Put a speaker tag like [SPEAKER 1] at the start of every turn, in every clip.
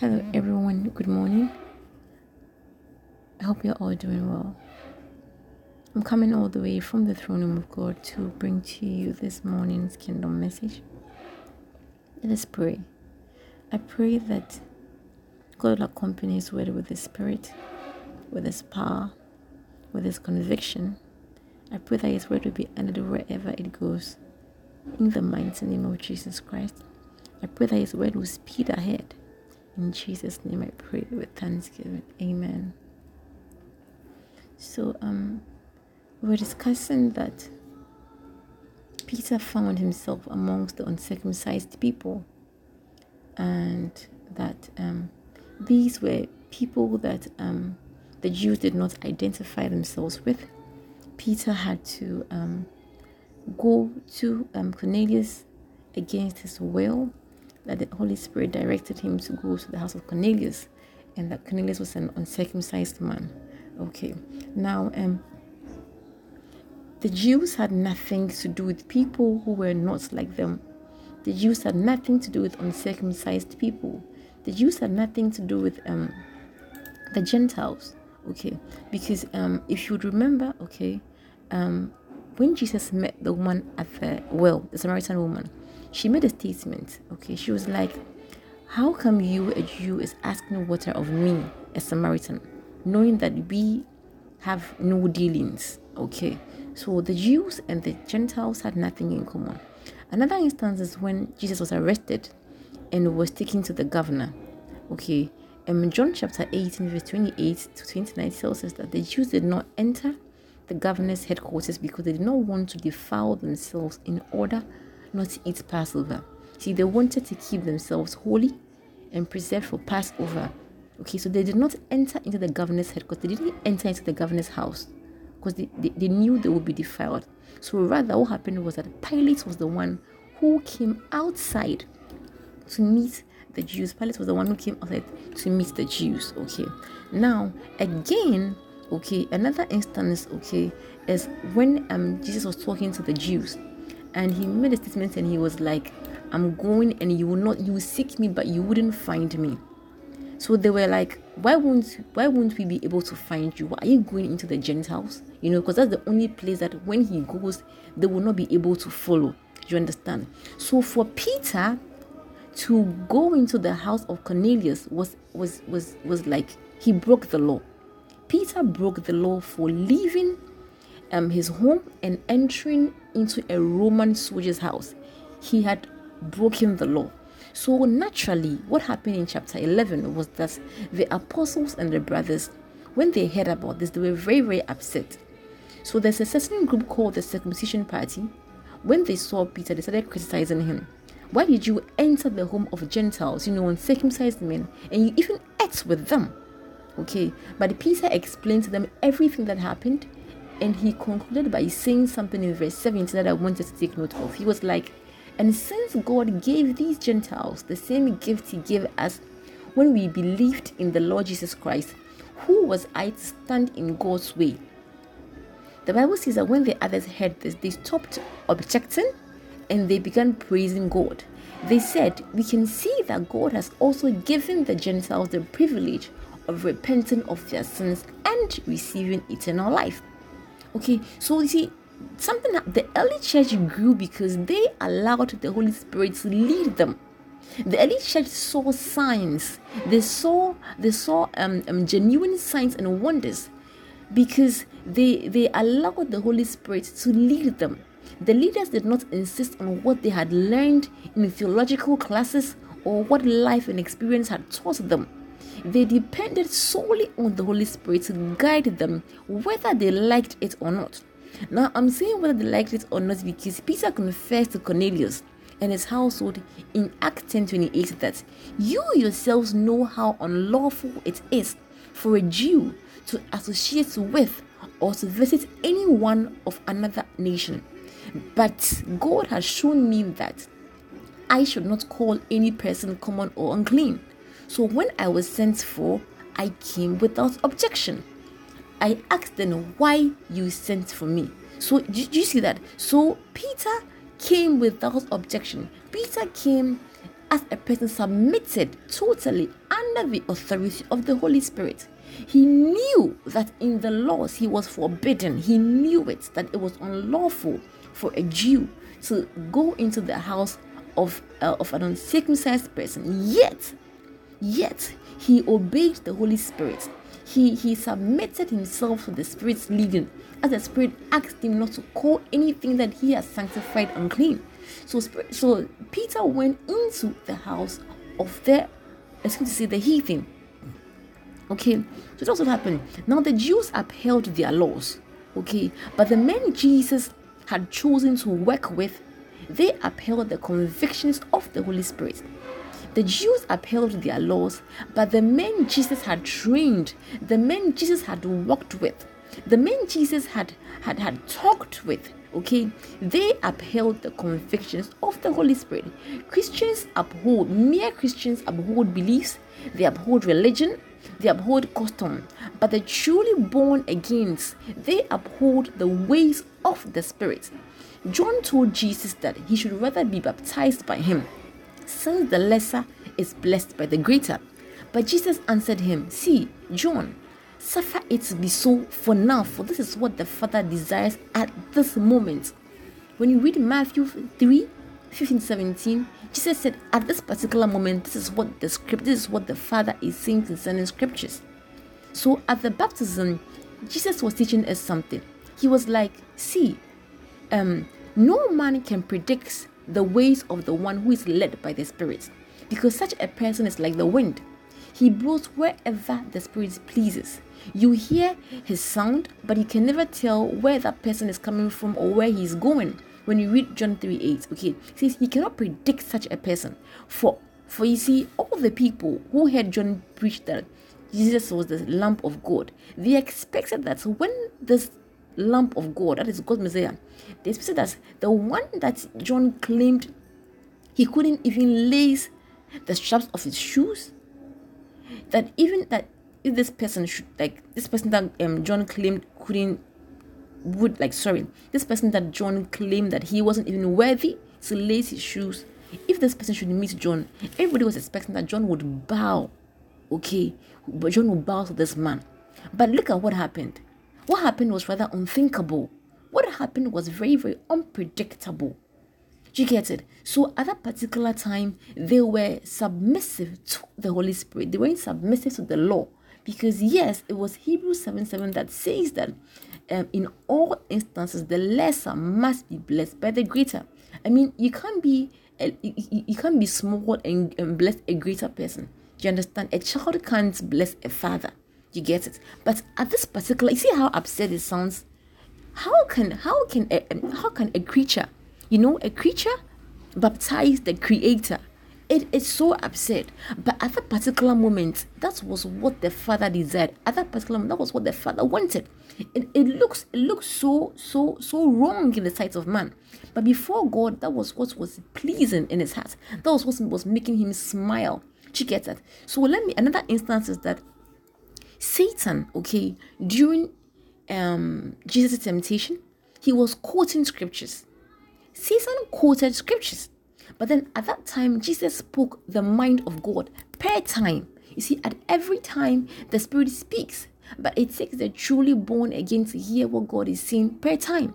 [SPEAKER 1] Hello, everyone. Good morning. I hope you're all doing well. I'm coming all the way from the throne room of God to bring to you this morning's kingdom message. Let us pray. I pray that God will accompany His word with His Spirit, with His power, with His conviction. I pray that His word will be honored wherever it goes. In the mighty name of Jesus Christ, I pray that His word will speed ahead in Jesus' name I pray with thanksgiving. Amen. So um we're discussing that Peter found himself amongst the uncircumcised people and that um these were people that um the Jews did not identify themselves with. Peter had to um, go to um, Cornelius against his will that the Holy Spirit directed him to go to the house of Cornelius, and that Cornelius was an uncircumcised man. Okay, now um, the Jews had nothing to do with people who were not like them. The Jews had nothing to do with uncircumcised people. The Jews had nothing to do with um, the Gentiles. Okay, because um, if you would remember, okay, um, when Jesus met the woman at the well, the Samaritan woman, she made a statement. Okay, she was like, How come you, a Jew, is asking water of me, a Samaritan, knowing that we have no dealings? Okay, so the Jews and the Gentiles had nothing in common. Another instance is when Jesus was arrested and was taken to the governor. Okay, and John chapter 18, verse 28 to 29 tells us that the Jews did not enter the governor's headquarters because they did not want to defile themselves in order not eat Passover. See, they wanted to keep themselves holy and preserved for Passover. Okay, so they did not enter into the governor's headquarters. They didn't enter into the governor's house because they, they, they knew they would be defiled. So rather, what happened was that Pilate was the one who came outside to meet the Jews. Pilate was the one who came outside to meet the Jews. Okay, now again, okay, another instance, okay, is when um Jesus was talking to the Jews and he made a statement and he was like i'm going and you will not you will seek me but you wouldn't find me. So they were like why won't why won't we be able to find you? Why are you going into the gentiles? You know because that's the only place that when he goes they will not be able to follow. You understand? So for peter to go into the house of cornelius was was was was like he broke the law. Peter broke the law for leaving um, his home and entering into a Roman soldier's house. He had broken the law. So, naturally, what happened in chapter 11 was that the apostles and the brothers, when they heard about this, they were very, very upset. So, there's a certain group called the Circumcision Party. When they saw Peter, they started criticizing him. Why did you enter the home of Gentiles, you know, uncircumcised men, and you even ate with them? Okay, but Peter explained to them everything that happened and he concluded by saying something in verse 17 that I wanted to take note of. He was like, And since God gave these Gentiles the same gift he gave us when we believed in the Lord Jesus Christ, who was I to stand in God's way? The Bible says that when the others heard this, they stopped objecting and they began praising God. They said, We can see that God has also given the Gentiles the privilege of repenting of their sins and receiving eternal life. Okay, so you see, something that the early church grew because they allowed the Holy Spirit to lead them. The early church saw signs. They saw they saw um, um, genuine signs and wonders because they they allowed the Holy Spirit to lead them. The leaders did not insist on what they had learned in theological classes or what life and experience had taught them they depended solely on the Holy Spirit to guide them whether they liked it or not. Now, I'm saying whether they liked it or not because Peter confessed to Cornelius and his household in Acts 10:28 that you yourselves know how unlawful it is for a Jew to associate with or to visit anyone of another nation. But God has shown me that I should not call any person common or unclean. So when I was sent for, I came without objection. I asked them why you sent for me. So do you see that? So Peter came without objection. Peter came as a person submitted totally, under the authority of the Holy Spirit. He knew that in the laws he was forbidden. He knew it that it was unlawful for a Jew to go into the house of uh, of an uncircumcised person. Yet, yet he obeyed the Holy Spirit. He he submitted himself to the Spirit's leading, as the Spirit asked him not to call anything that he has sanctified unclean. So, so Peter went into the house of the, excuse to say, the heathen. Okay, so that's what happened. Now the Jews upheld their laws. Okay, but the men Jesus had chosen to work with, they upheld the convictions of the Holy Spirit. The Jews upheld their laws, but the men Jesus had trained, the men Jesus had walked with, the men Jesus had had had talked with, okay they upheld the convictions of the holy spirit. Christians uphold mere christians uphold beliefs they uphold religion they uphold custom but the truly born again they uphold the ways of the spirit. John told jesus that he should rather be baptized by him since the lesser is blessed by the greater but jesus answered him see john Suffer it to be so for now, for this is what the Father desires at this moment. When you read Matthew 3 15 17, Jesus said, At this particular moment, this is what the script, this is what the Father is saying concerning scriptures. So at the baptism, Jesus was teaching us something. He was like, See, um, no man can predict the ways of the one who is led by the Spirit, because such a person is like the wind. He blows wherever the Spirit pleases. You hear his sound, but you can never tell where that person is coming from or where he's going. When you read John 3 8, okay, says he cannot predict such a person. For for you see, all the people who heard John preach that Jesus was the lamb of God, they expected that when this lamb of God, that is God's Messiah, they expected that the one that John claimed he couldn't even lace the straps of his shoes, that even that if this person should like this person that um John claimed couldn't would like sorry this person that John claimed that he wasn't even worthy to lace his shoes if this person should meet John everybody was expecting that John would bow okay but John would bow to this man. But look at what happened what happened was rather unthinkable what happened was very very unpredictable do you get it? So at that particular time, they were submissive to the Holy Spirit. They weren't submissive to the law. Because yes, it was Hebrews 7 7 that says that um, in all instances the lesser must be blessed by the greater. I mean, you can't be a, you, you can't be small and, and bless a greater person. Do you understand? A child can't bless a father. You get it? But at this particular, you see how absurd it sounds. How can how can a, how can a creature, you know, a creature baptize the creator? It is so absurd. But at that particular moment, that was what the father desired. At that particular moment, that was what the father wanted. It, it looks it looks so so so wrong in the sight of man. But before God, that was what was pleasing in his heart. That was what was making him smile. She gets that. So let me another instance is that Satan, okay, during um Jesus' temptation, he was quoting scriptures. Satan quoted scriptures. But then at that time, Jesus spoke the mind of God per time. You see, at every time the Spirit speaks, but it takes the truly born again to hear what God is saying per time.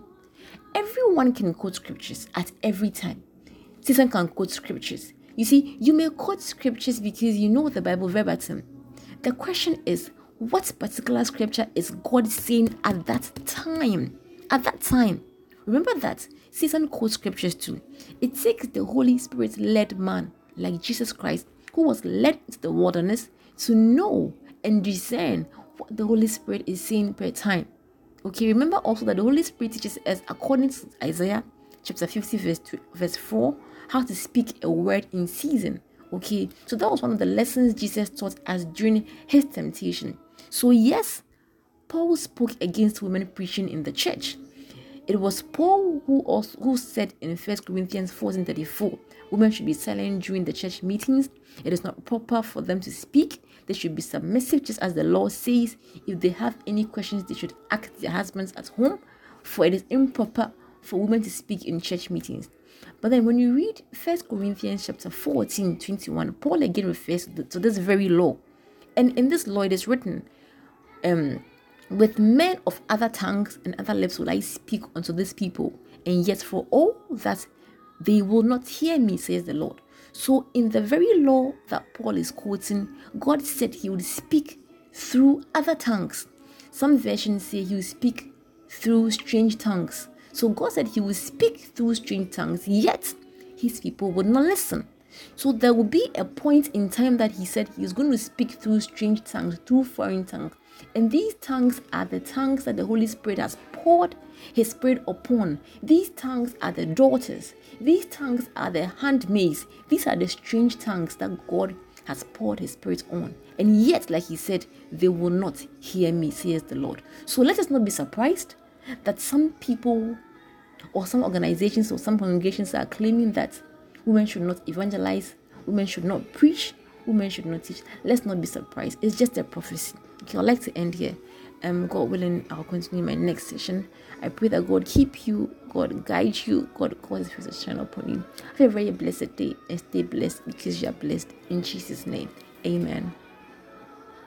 [SPEAKER 1] Everyone can quote scriptures at every time. Satan can quote scriptures. You see, you may quote scriptures because you know the Bible verbatim. The question is, what particular scripture is God saying at that time? At that time. Remember that Satan quotes scriptures too. It takes the Holy Spirit led man like Jesus Christ, who was led into the wilderness, to know and discern what the Holy Spirit is saying per time. Okay, remember also that the Holy Spirit teaches us, according to Isaiah chapter 50, verse, 2, verse 4, how to speak a word in season. Okay, so that was one of the lessons Jesus taught us during his temptation. So, yes, Paul spoke against women preaching in the church. It was Paul who also who said in 1 Corinthians 14 34, women should be silent during the church meetings. It is not proper for them to speak. They should be submissive, just as the law says. If they have any questions, they should ask their husbands at home, for it is improper for women to speak in church meetings. But then when you read First Corinthians chapter 14, 21, Paul again refers to this very law. And in this law it is written, um, with men of other tongues and other lips will I speak unto these people, and yet for all that they will not hear me, says the Lord. So, in the very law that Paul is quoting, God said he would speak through other tongues. Some versions say he will speak through strange tongues. So, God said he will speak through strange tongues, yet his people would not listen. So, there will be a point in time that he said he is going to speak through strange tongues, through foreign tongues. And these tongues are the tongues that the Holy Spirit has poured His Spirit upon. These tongues are the daughters. These tongues are the handmaids. These are the strange tongues that God has poured His Spirit on. And yet, like He said, they will not hear me, says the Lord. So let us not be surprised that some people or some organizations or some congregations are claiming that women should not evangelize, women should not preach, women should not teach. Let's not be surprised. It's just a prophecy. Okay, I'd like to end here. Um, God willing, I'll continue my next session. I pray that God keep you, God guide you, God cause His to shine upon you. Have a very blessed day and stay blessed because you are blessed in Jesus' name. Amen.